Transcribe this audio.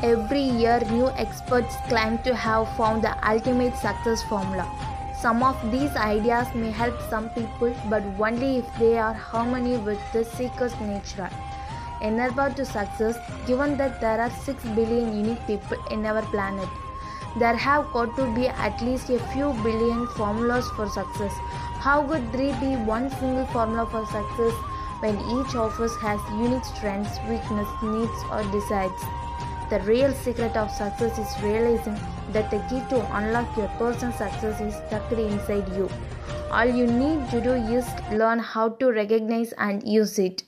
Every year, new experts claim to have found the ultimate success formula. Some of these ideas may help some people, but only if they are harmony with the seeker's nature. Enerva to success, given that there are 6 billion unique people in our planet. There have got to be at least a few billion formulas for success. How could there be one single formula for success when each of us has unique strengths, weaknesses, needs, or desires? The real secret of success is realizing that the key to unlock your personal success is tucked inside you. All you need to do is learn how to recognize and use it.